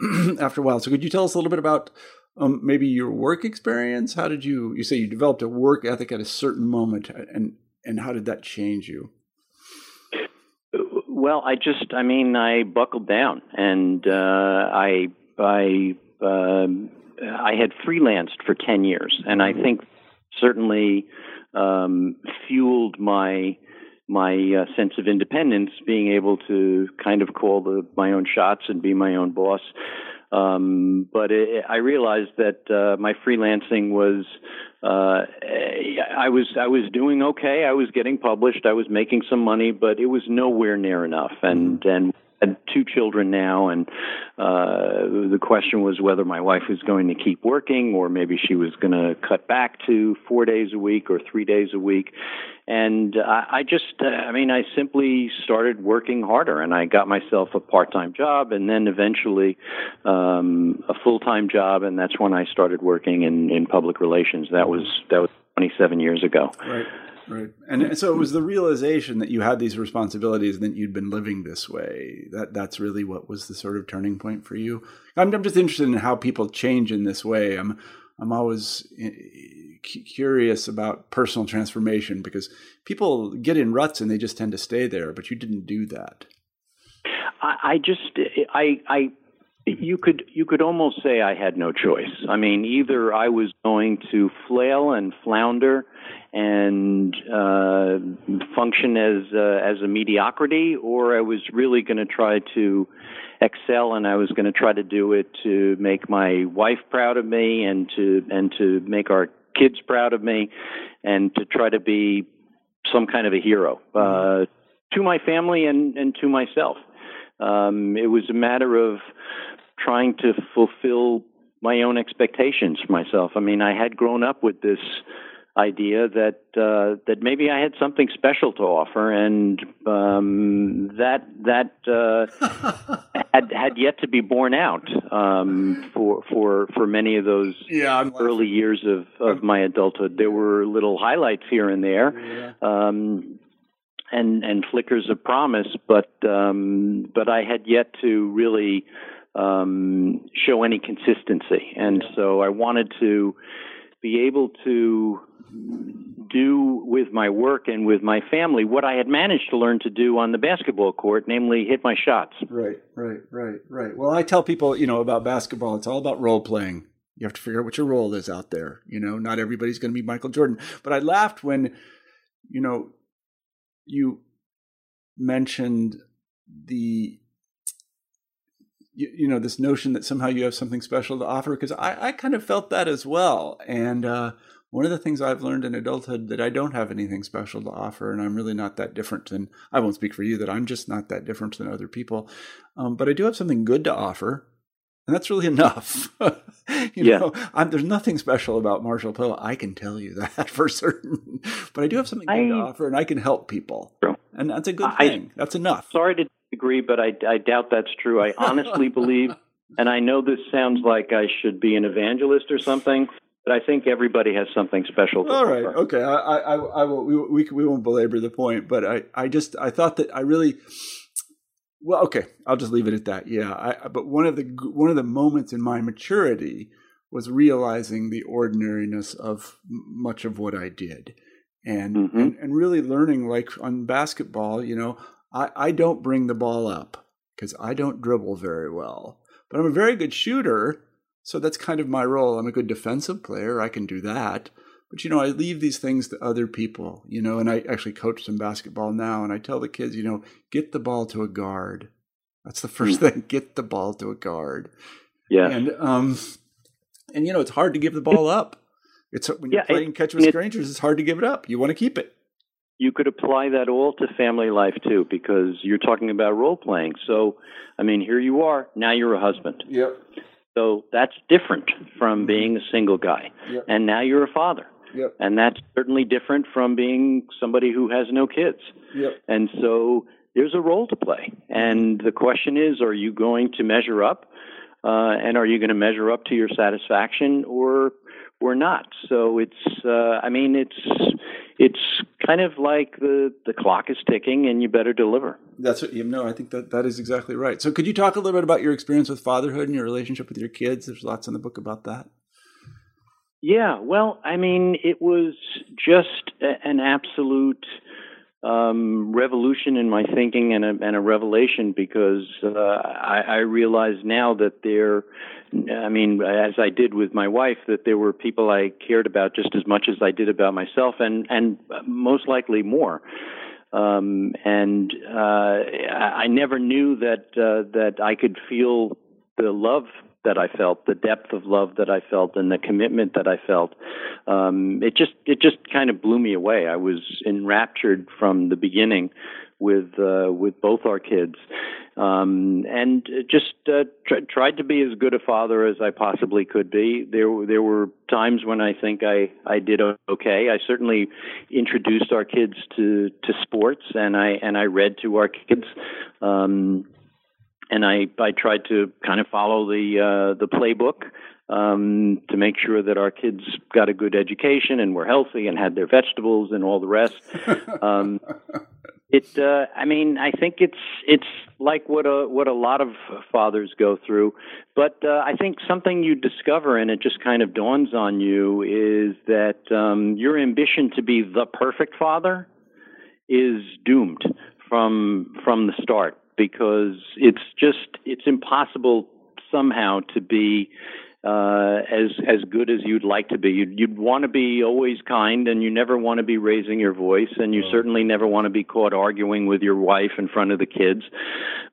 after a while. So could you tell us a little bit about um, maybe your work experience? How did you you say you developed a work ethic at a certain moment, and and how did that change you? Well, I just I mean I buckled down and uh, I I uh, I had freelanced for ten years, and I think certainly um, fueled my my uh, sense of independence, being able to kind of call the, my own shots and be my own boss. Um, but it, I realized that uh, my freelancing was uh, I was I was doing okay. I was getting published. I was making some money, but it was nowhere near enough. And and had two children now, and uh, the question was whether my wife was going to keep working or maybe she was going to cut back to four days a week or three days a week. And I, I just, uh, I mean, I simply started working harder, and I got myself a part-time job, and then eventually um, a full-time job, and that's when I started working in in public relations. That was that was 27 years ago. Right. Right. And so it was the realization that you had these responsibilities and that you'd been living this way. That that's really what was the sort of turning point for you. I'm, I'm just interested in how people change in this way. I'm I'm always eh, curious about personal transformation because people get in ruts and they just tend to stay there, but you didn't do that. I, I just I I you could you could almost say I had no choice. I mean, either I was going to flail and flounder and uh, function as uh, as a mediocrity, or I was really going to try to excel, and I was going to try to do it to make my wife proud of me, and to and to make our kids proud of me, and to try to be some kind of a hero uh, to my family and and to myself. Um, it was a matter of trying to fulfill my own expectations for myself. I mean, I had grown up with this idea that uh, that maybe I had something special to offer, and um, that that uh, had had yet to be borne out um, for for for many of those yeah, early years of of my adulthood. There were little highlights here and there. Yeah. Um, and and flickers of promise, but um, but I had yet to really um, show any consistency, and so I wanted to be able to do with my work and with my family what I had managed to learn to do on the basketball court, namely hit my shots. Right, right, right, right. Well, I tell people, you know, about basketball, it's all about role playing. You have to figure out what your role is out there. You know, not everybody's going to be Michael Jordan. But I laughed when, you know, you mentioned the you, know this notion that somehow you have something special to offer because I, I kind of felt that as well and uh, one of the things I've learned in adulthood that I don't have anything special to offer, and I'm really not that different than I won't speak for you that I'm just not that different than other people, um, but I do have something good to offer, and that's really enough. you yeah. know, I'm, there's nothing special about Marshall Poe. I can tell you that for certain, but I do have something good I, to offer, and I can help people, and that's a good I, thing. That's enough. Sorry to disagree, but I, I doubt that's true. I honestly believe and I know this sounds like I should be an evangelist or something, but I think everybody has something special. To All right, okay. I, I, I will. We, we, we won't belabor the point, but I, I just, I thought that I really, well, okay. I'll just leave it at that. Yeah. I, but one of the, one of the moments in my maturity was realizing the ordinariness of much of what I did, and mm-hmm. and, and really learning, like on basketball, you know, I, I don't bring the ball up because I don't dribble very well, but I'm a very good shooter so that's kind of my role. I'm a good defensive player. I can do that. But, you know, I leave these things to other people, you know, and I actually coach some basketball now. And I tell the kids, you know, get the ball to a guard. That's the first hmm. thing. Get the ball to a guard. Yeah. And, um, and, you know, it's hard to give the ball up. It's when you're yeah, playing it, catch with strangers, it's hard to give it up. You want to keep it. You could apply that all to family life too, because you're talking about role playing. So, I mean, here you are. Now you're a husband. Yep. So that's different from mm-hmm. being a single guy. Yep. And now you're a father. Yep. And that's certainly different from being somebody who has no kids. Yep. And so there's a role to play. And the question is are you going to measure up? Uh, and are you going to measure up to your satisfaction or or not? So it's uh, I mean it's it's kind of like the the clock is ticking and you better deliver. That's what you know. I think that that is exactly right. So could you talk a little bit about your experience with fatherhood and your relationship with your kids? There's lots in the book about that. Yeah, well, I mean, it was just an absolute um, revolution in my thinking and a, and a revelation because uh, I, I realize now that there, I mean, as I did with my wife, that there were people I cared about just as much as I did about myself, and and most likely more. Um, and uh, I, never knew that uh, that I could feel the love that I felt, the depth of love that I felt, and the commitment that I felt. Um, it just it just kind of blew me away. I was enraptured from the beginning with uh, with both our kids, um, and just uh, tr- tried to be as good a father as I possibly could be. There there were times when I think I I did okay. I certainly introduced our kids to to sports, and I and I read to our kids. Um, and I I tried to kind of follow the uh, the playbook um, to make sure that our kids got a good education and were healthy and had their vegetables and all the rest. Um, it uh, I mean I think it's it's like what a what a lot of fathers go through, but uh, I think something you discover and it just kind of dawns on you is that um, your ambition to be the perfect father is doomed from from the start because it's just it's impossible somehow to be uh, as as good as you'd like to be. You'd, you'd want to be always kind, and you never want to be raising your voice, and you certainly never want to be caught arguing with your wife in front of the kids.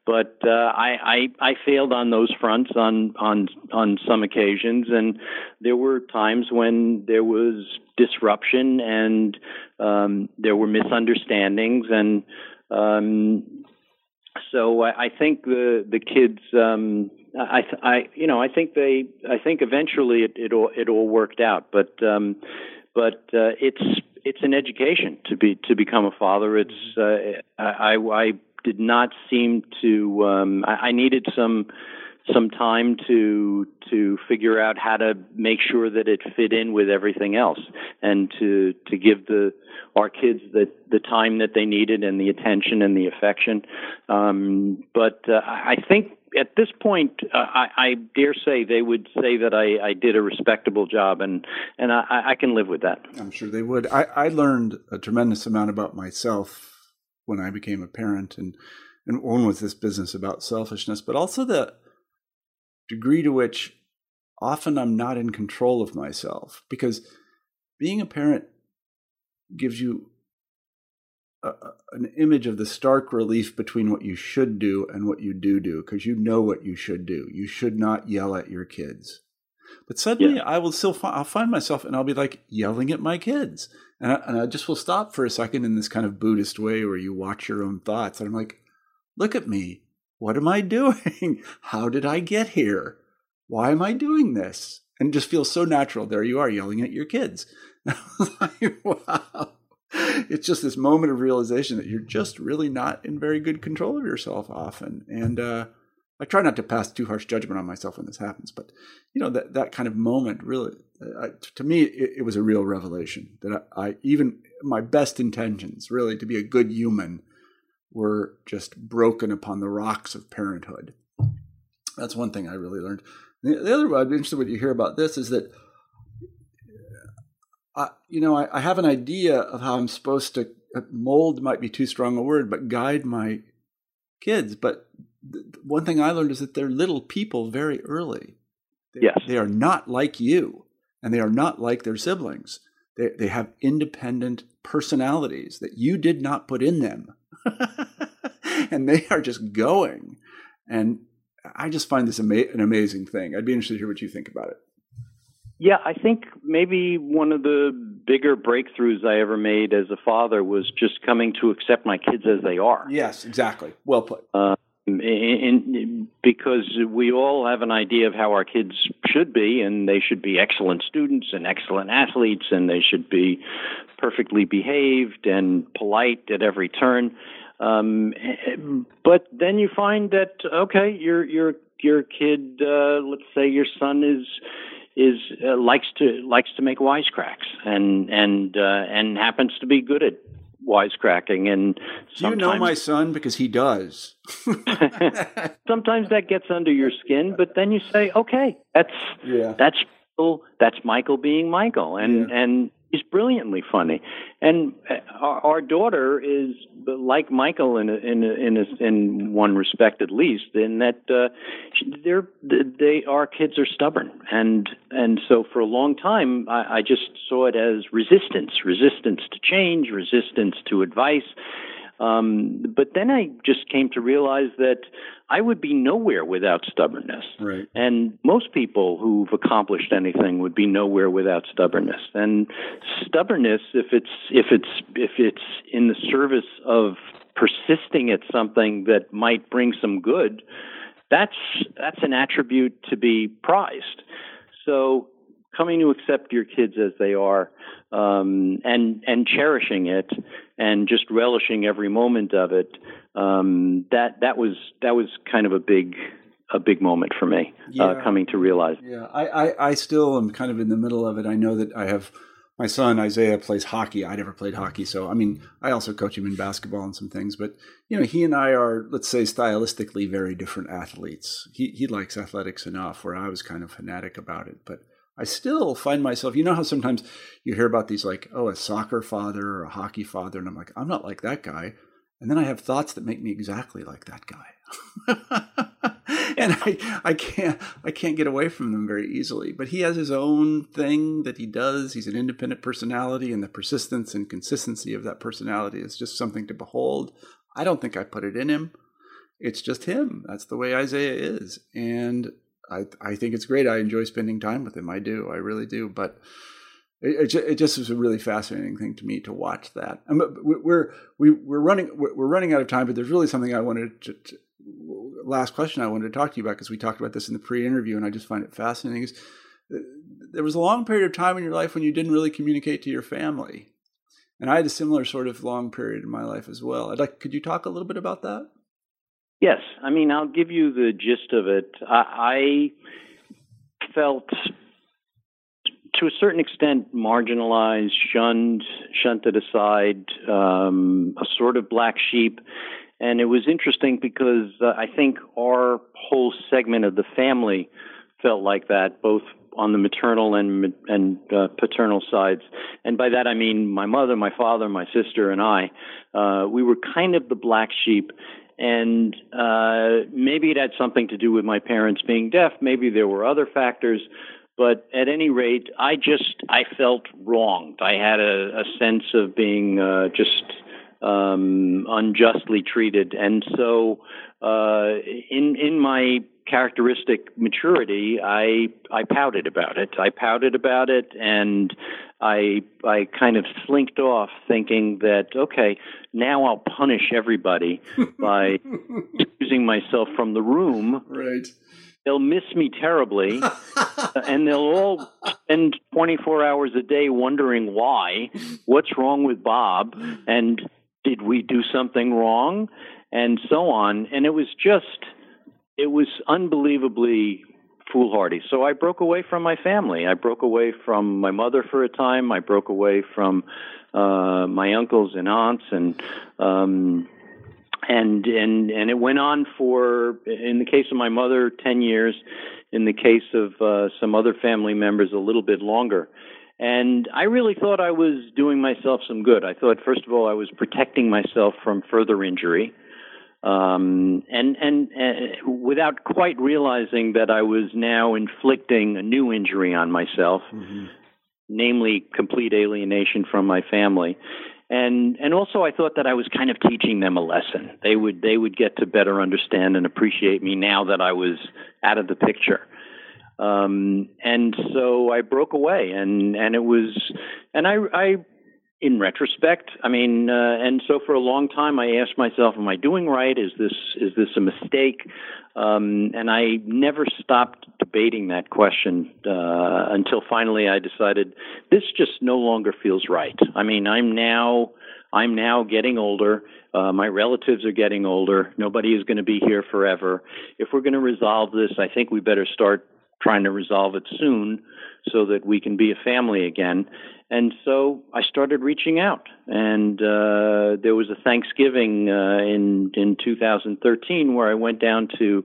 But uh, I, I I failed on those fronts on on on some occasions, and there were times when there was disruption and um, there were misunderstandings and um, so I, I think the the kids um, I, I, you know, I think they, I think eventually it, it all, it all worked out. But, um, but uh, it's, it's an education to be to become a father. It's, uh, I, I did not seem to, um, I, I needed some some time to to figure out how to make sure that it fit in with everything else and to to give the our kids the the time that they needed and the attention and the affection um but uh, i think at this point, uh, I, I dare say they would say that I, I did a respectable job, and and I, I can live with that. I'm sure they would. I, I learned a tremendous amount about myself when I became a parent, and and one was this business about selfishness, but also the degree to which often I'm not in control of myself because being a parent gives you a, an image of the stark relief between what you should do and what you do do because you know what you should do. You should not yell at your kids. But suddenly yeah. I will still find, I'll find myself and I'll be like yelling at my kids. And I, and I just will stop for a second in this kind of Buddhist way where you watch your own thoughts. And I'm like, look at me. What am I doing? How did I get here? Why am I doing this? And it just feels so natural. There you are yelling at your kids. like, wow. It's just this moment of realization that you're just really not in very good control of yourself often. And uh, I try not to pass too harsh judgment on myself when this happens, but you know that that kind of moment really, uh, to me, it, it, was a real revelation that I, I even my best intentions, really, to be a good human, were just broken upon the rocks of parenthood. That's one thing I really learned. The, the other, I'd be interested what you hear about this is that, I, you know, I, I have an idea of how I'm supposed to uh, mold might be too strong a word, but guide my kids. But one thing I learned is that they're little people very early. They, yes. They are not like you, and they are not like their siblings. They, they have independent personalities that you did not put in them. and they are just going. And I just find this ama- an amazing thing. I'd be interested to hear what you think about it. Yeah, I think maybe one of the bigger breakthroughs I ever made as a father was just coming to accept my kids as they are. Yes, exactly. Well put. Uh, in, in, because we all have an idea of how our kids should be, and they should be excellent students and excellent athletes, and they should be perfectly behaved and polite at every turn. Um, but then you find that okay, your your your kid, uh, let's say your son is is uh, likes to likes to make wisecracks and and uh, and happens to be good at wisecracking and do you know my son because he does sometimes that gets under your skin but then you say okay that's yeah. that's that's michael being michael and yeah. and he's brilliantly funny, and uh, our, our daughter is like Michael in a, in a, in a, in one respect at least, in that uh, they're they our kids are stubborn, and and so for a long time I, I just saw it as resistance, resistance to change, resistance to advice. Um, but then I just came to realize that I would be nowhere without stubbornness. Right. And most people who've accomplished anything would be nowhere without stubbornness. And stubbornness, if it's if it's if it's in the service of persisting at something that might bring some good, that's that's an attribute to be prized. So coming to accept your kids as they are um, and and cherishing it and just relishing every moment of it um, that that was that was kind of a big a big moment for me uh, yeah. uh, coming to realize. Yeah. I, I, I still am kind of in the middle of it. I know that I have my son Isaiah plays hockey. I never played hockey so I mean I also coach him in basketball and some things but you know he and I are let's say stylistically very different athletes. He he likes athletics enough where I was kind of fanatic about it but I still find myself, you know how sometimes you hear about these like, oh, a soccer father or a hockey father, and I'm like, I'm not like that guy. And then I have thoughts that make me exactly like that guy. and I, I can't I can't get away from them very easily. But he has his own thing that he does. He's an independent personality, and the persistence and consistency of that personality is just something to behold. I don't think I put it in him. It's just him. That's the way Isaiah is. And I I think it's great. I enjoy spending time with him. I do. I really do. But it, it, just was a really fascinating thing to me to watch that. we're we, we're running we're running out of time, but there's really something I wanted to, to last question I wanted to talk to you about because we talked about this in the pre-interview, and I just find it fascinating. Is uh, there was a long period of time in your life when you didn't really communicate to your family, and I had a similar sort of long period in my life as well. I'd like, could you talk a little bit about that? Yes, I mean I'll give you the gist of it. I, I felt to a certain extent marginalized, shunned, shunted aside, um, a sort of black sheep. And it was interesting because uh, I think our whole segment of the family felt like that, both on the maternal and and uh, paternal sides. And by that I mean my mother, my father, my sister, and I. Uh, we were kind of the black sheep. And uh, maybe it had something to do with my parents being deaf. Maybe there were other factors. But at any rate, I just I felt wronged. I had a, a sense of being uh, just um, unjustly treated, and so uh, in in my characteristic maturity, I I pouted about it. I pouted about it, and I I kind of slinked off, thinking that okay, now I'll punish everybody by excusing myself from the room. Right they'll miss me terribly and they'll all spend 24 hours a day wondering why what's wrong with bob and did we do something wrong and so on and it was just it was unbelievably foolhardy. So i broke away from my family. I broke away from my mother for a time. I broke away from uh my uncles and aunts and um and and and it went on for in the case of my mother 10 years. In the case of uh, some other family members a little bit longer. And i really thought i was doing myself some good. I thought first of all i was protecting myself from further injury um, and, and uh, without quite realizing that I was now inflicting a new injury on myself, mm-hmm. namely complete alienation from my family and and also I thought that I was kind of teaching them a lesson. They would they would get to better understand and appreciate me now that I was out of the picture. Um, and so I broke away, and and it was, and I I in retrospect, I mean, uh, and so for a long time, I asked myself, "Am I doing right? Is this is this a mistake?" Um, and I never stopped debating that question uh, until finally I decided this just no longer feels right. I mean, I'm now I'm now getting older. Uh, my relatives are getting older. Nobody is going to be here forever. If we're going to resolve this, I think we better start trying to resolve it soon so that we can be a family again. And so I started reaching out, and uh, there was a Thanksgiving uh, in in 2013 where I went down to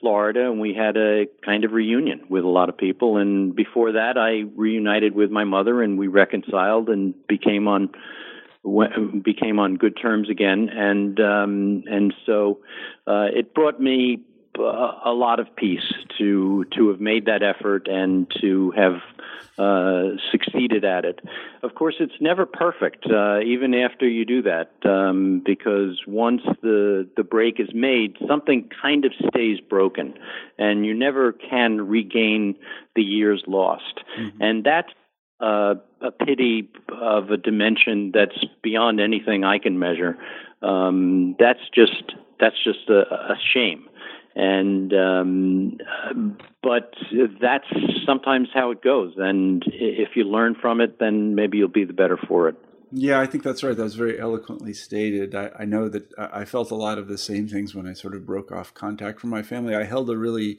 Florida, and we had a kind of reunion with a lot of people. And before that, I reunited with my mother, and we reconciled and became on became on good terms again. And um, and so uh, it brought me a lot of peace to to have made that effort and to have uh, succeeded at it. Of course, it's never perfect, uh, even after you do that, um, because once the the break is made, something kind of stays broken, and you never can regain the years lost, mm-hmm. and that's. Uh, a pity of a dimension that's beyond anything I can measure. Um, that's just that's just a, a shame and um, but that's sometimes how it goes. And if you learn from it, then maybe you'll be the better for it. Yeah, I think that's right. That was very eloquently stated. I, I, know that I felt a lot of the same things when I sort of broke off contact from my family. I held a really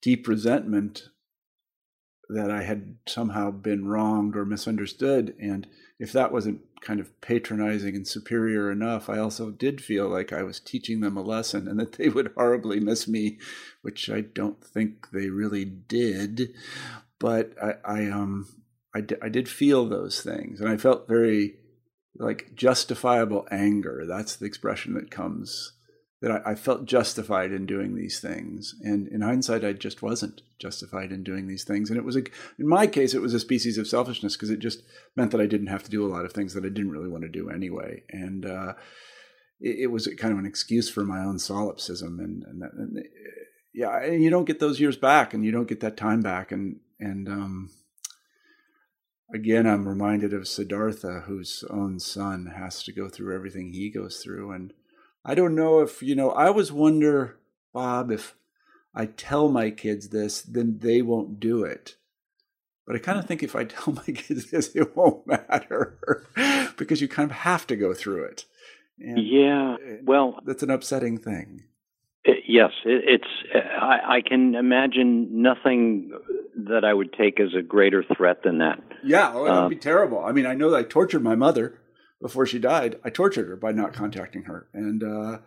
deep resentment that I had somehow been wronged or misunderstood. And if that wasn't kind of patronizing and superior enough, I also did feel like I was teaching them a lesson and that they would horribly miss me, which I don't think they really did. But I, I um, I, d- I did feel those things, and I felt very like justifiable anger. That's the expression that comes that I, I, felt justified in doing these things. And in hindsight, I just wasn't justified in doing these things. And it was a, in my case, it was a species of selfishness because it just meant that I didn't have to do a lot of things that I didn't really want to do anyway. And uh, it, it, was kind of an excuse for my own solipsism. And, and, and yeah, and you don't get those years back, and you don't get that time back. And and um, again, I'm reminded of Siddhartha, whose own son has to go through everything he goes through, and I don't know if, you know, I always wonder Bob, if I tell my kids this, then they won't do it. But I kind of mm. think if I tell my kids this, it won't matter because you kind of have to go through it. And yeah, eh, well, that's an upsetting thing. It, yes, it, it's. Eh, I, I can imagine nothing that I would take as a greater threat than that. Yeah, oh, it would um, be terrible. I mean, I know that I tortured my mother before she died. I tortured her by not contacting her, and uh,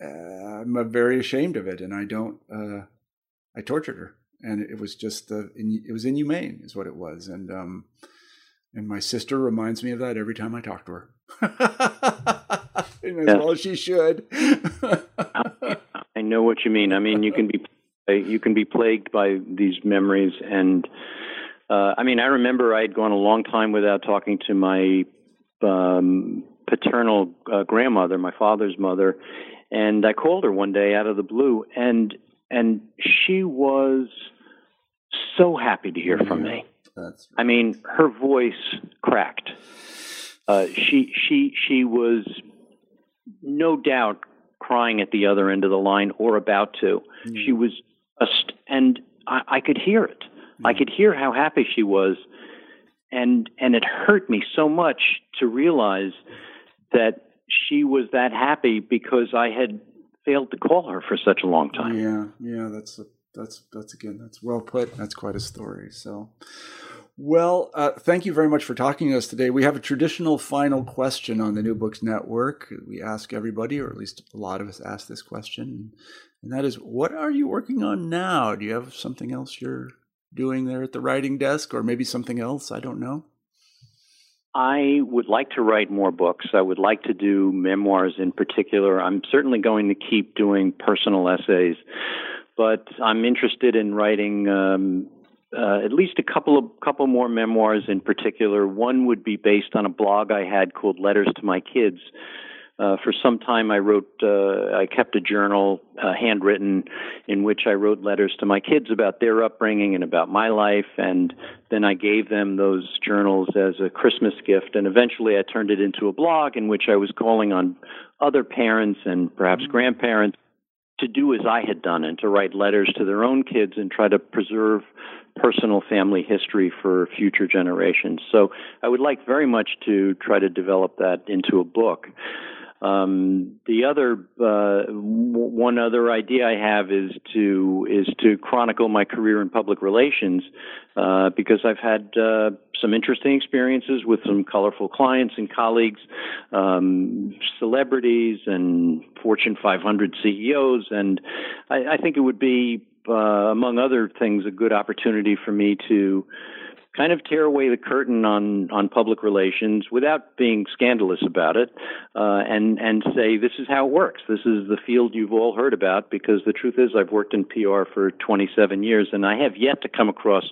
uh, I'm very ashamed of it. And I don't. Uh, I tortured her, and it was just the. It was inhumane, is what it was, and um, and my sister reminds me of that every time I talk to her. as well as she should. I know what you mean. I mean, you can be you can be plagued by these memories, and uh, I mean, I remember I had gone a long time without talking to my um, paternal uh, grandmother, my father's mother, and I called her one day out of the blue, and and she was so happy to hear from me. That's I mean, her voice cracked. Uh, she she she was no doubt crying at the other end of the line or about to. Mm. She was, st- and I, I, could hear it. Mm. I could hear how happy she was, and and it hurt me so much to realize that she was that happy because I had failed to call her for such a long time. Yeah, yeah, that's a, that's that's again that's well put. That's quite a story. So, well, uh, thank you very much for talking to us today. We have a traditional final question on the New Books Network. We ask everybody, or at least a lot of us ask this question, and that is what are you working on now? Do you have something else you're doing there at the writing desk, or maybe something else? I don't know. I would like to write more books. I would like to do memoirs in particular. I'm certainly going to keep doing personal essays, but I'm interested in writing um, uh, at least a couple of couple more memoirs in particular. One would be based on a blog I had called Letters to My Kids. Uh, for some time, I wrote, uh, I kept a journal, uh, handwritten, in which I wrote letters to my kids about their upbringing and about my life. And then I gave them those journals as a Christmas gift. And eventually I turned it into a blog in which I was calling on other parents and perhaps mm-hmm. grandparents to do as I had done and to write letters to their own kids and try to preserve personal family history for future generations. So I would like very much to try to develop that into a book. Um, the other uh, one other idea I have is to is to chronicle my career in public relations uh, because I've had uh, some interesting experiences with some colorful clients and colleagues, um, celebrities and Fortune 500 CEOs, and I, I think it would be uh, among other things, a good opportunity for me to kind of tear away the curtain on on public relations without being scandalous about it, uh, and and say this is how it works. This is the field you've all heard about. Because the truth is, I've worked in PR for 27 years, and I have yet to come across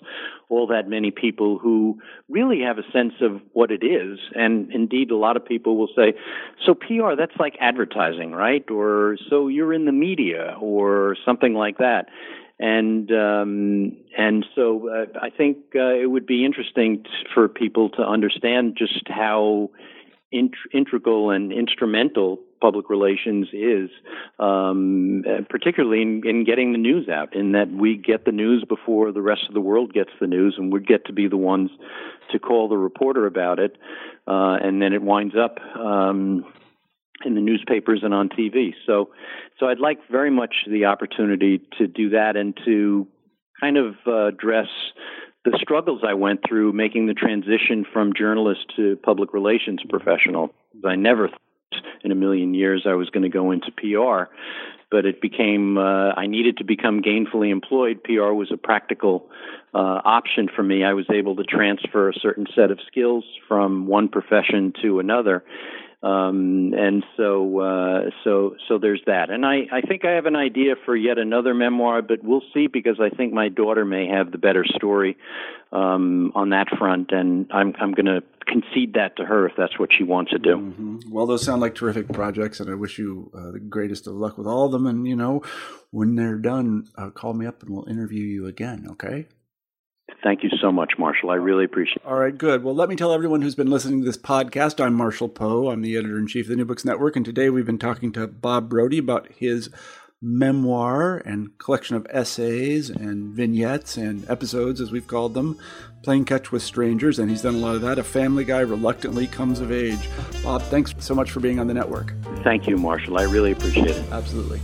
all that many people who really have a sense of what it is. And indeed, a lot of people will say, "So PR, that's like advertising, right?" Or "So you're in the media," or something like that and um, and so uh, I think uh, it would be interesting t- for people to understand just how int- integral and instrumental public relations is, um, particularly in, in, getting the news out. In that we get the news before the rest of the world gets the news, and we get to be the ones to call the reporter about it, uh, and then it winds up. Um, in the newspapers and on TV. So, so I'd like very much the opportunity to do that and to kind of uh, address the struggles I went through making the transition from journalist to public relations professional. I never thought in a million years I was going to go into PR, but it became uh, I needed to become gainfully employed. PR was a practical uh, option for me. I was able to transfer a certain set of skills from one profession to another, um, and so, uh, so, so there's that. And I, I think I have an idea for yet another memoir, but we'll see because I think my daughter may have the better story um, on that front, and I'm, I'm going to concede that to her if that's what she wants to do. Mm-hmm. Well, those sound like terrific projects, and I wish you uh, the greatest of luck with all of them. And you know, when they're done, uh, call me up and we'll interview you again. Okay. Thank you so much, Marshall. I really appreciate it. All right, good. Well, let me tell everyone who's been listening to this podcast I'm Marshall Poe. I'm the editor in chief of the New Books Network, and today we've been talking to Bob Brody about his memoir and collection of essays and vignettes and episodes, as we've called them, playing catch with strangers, and he's done a lot of that. A family guy reluctantly comes of age. Bob, thanks so much for being on the network. Thank you, Marshall. I really appreciate it. Absolutely.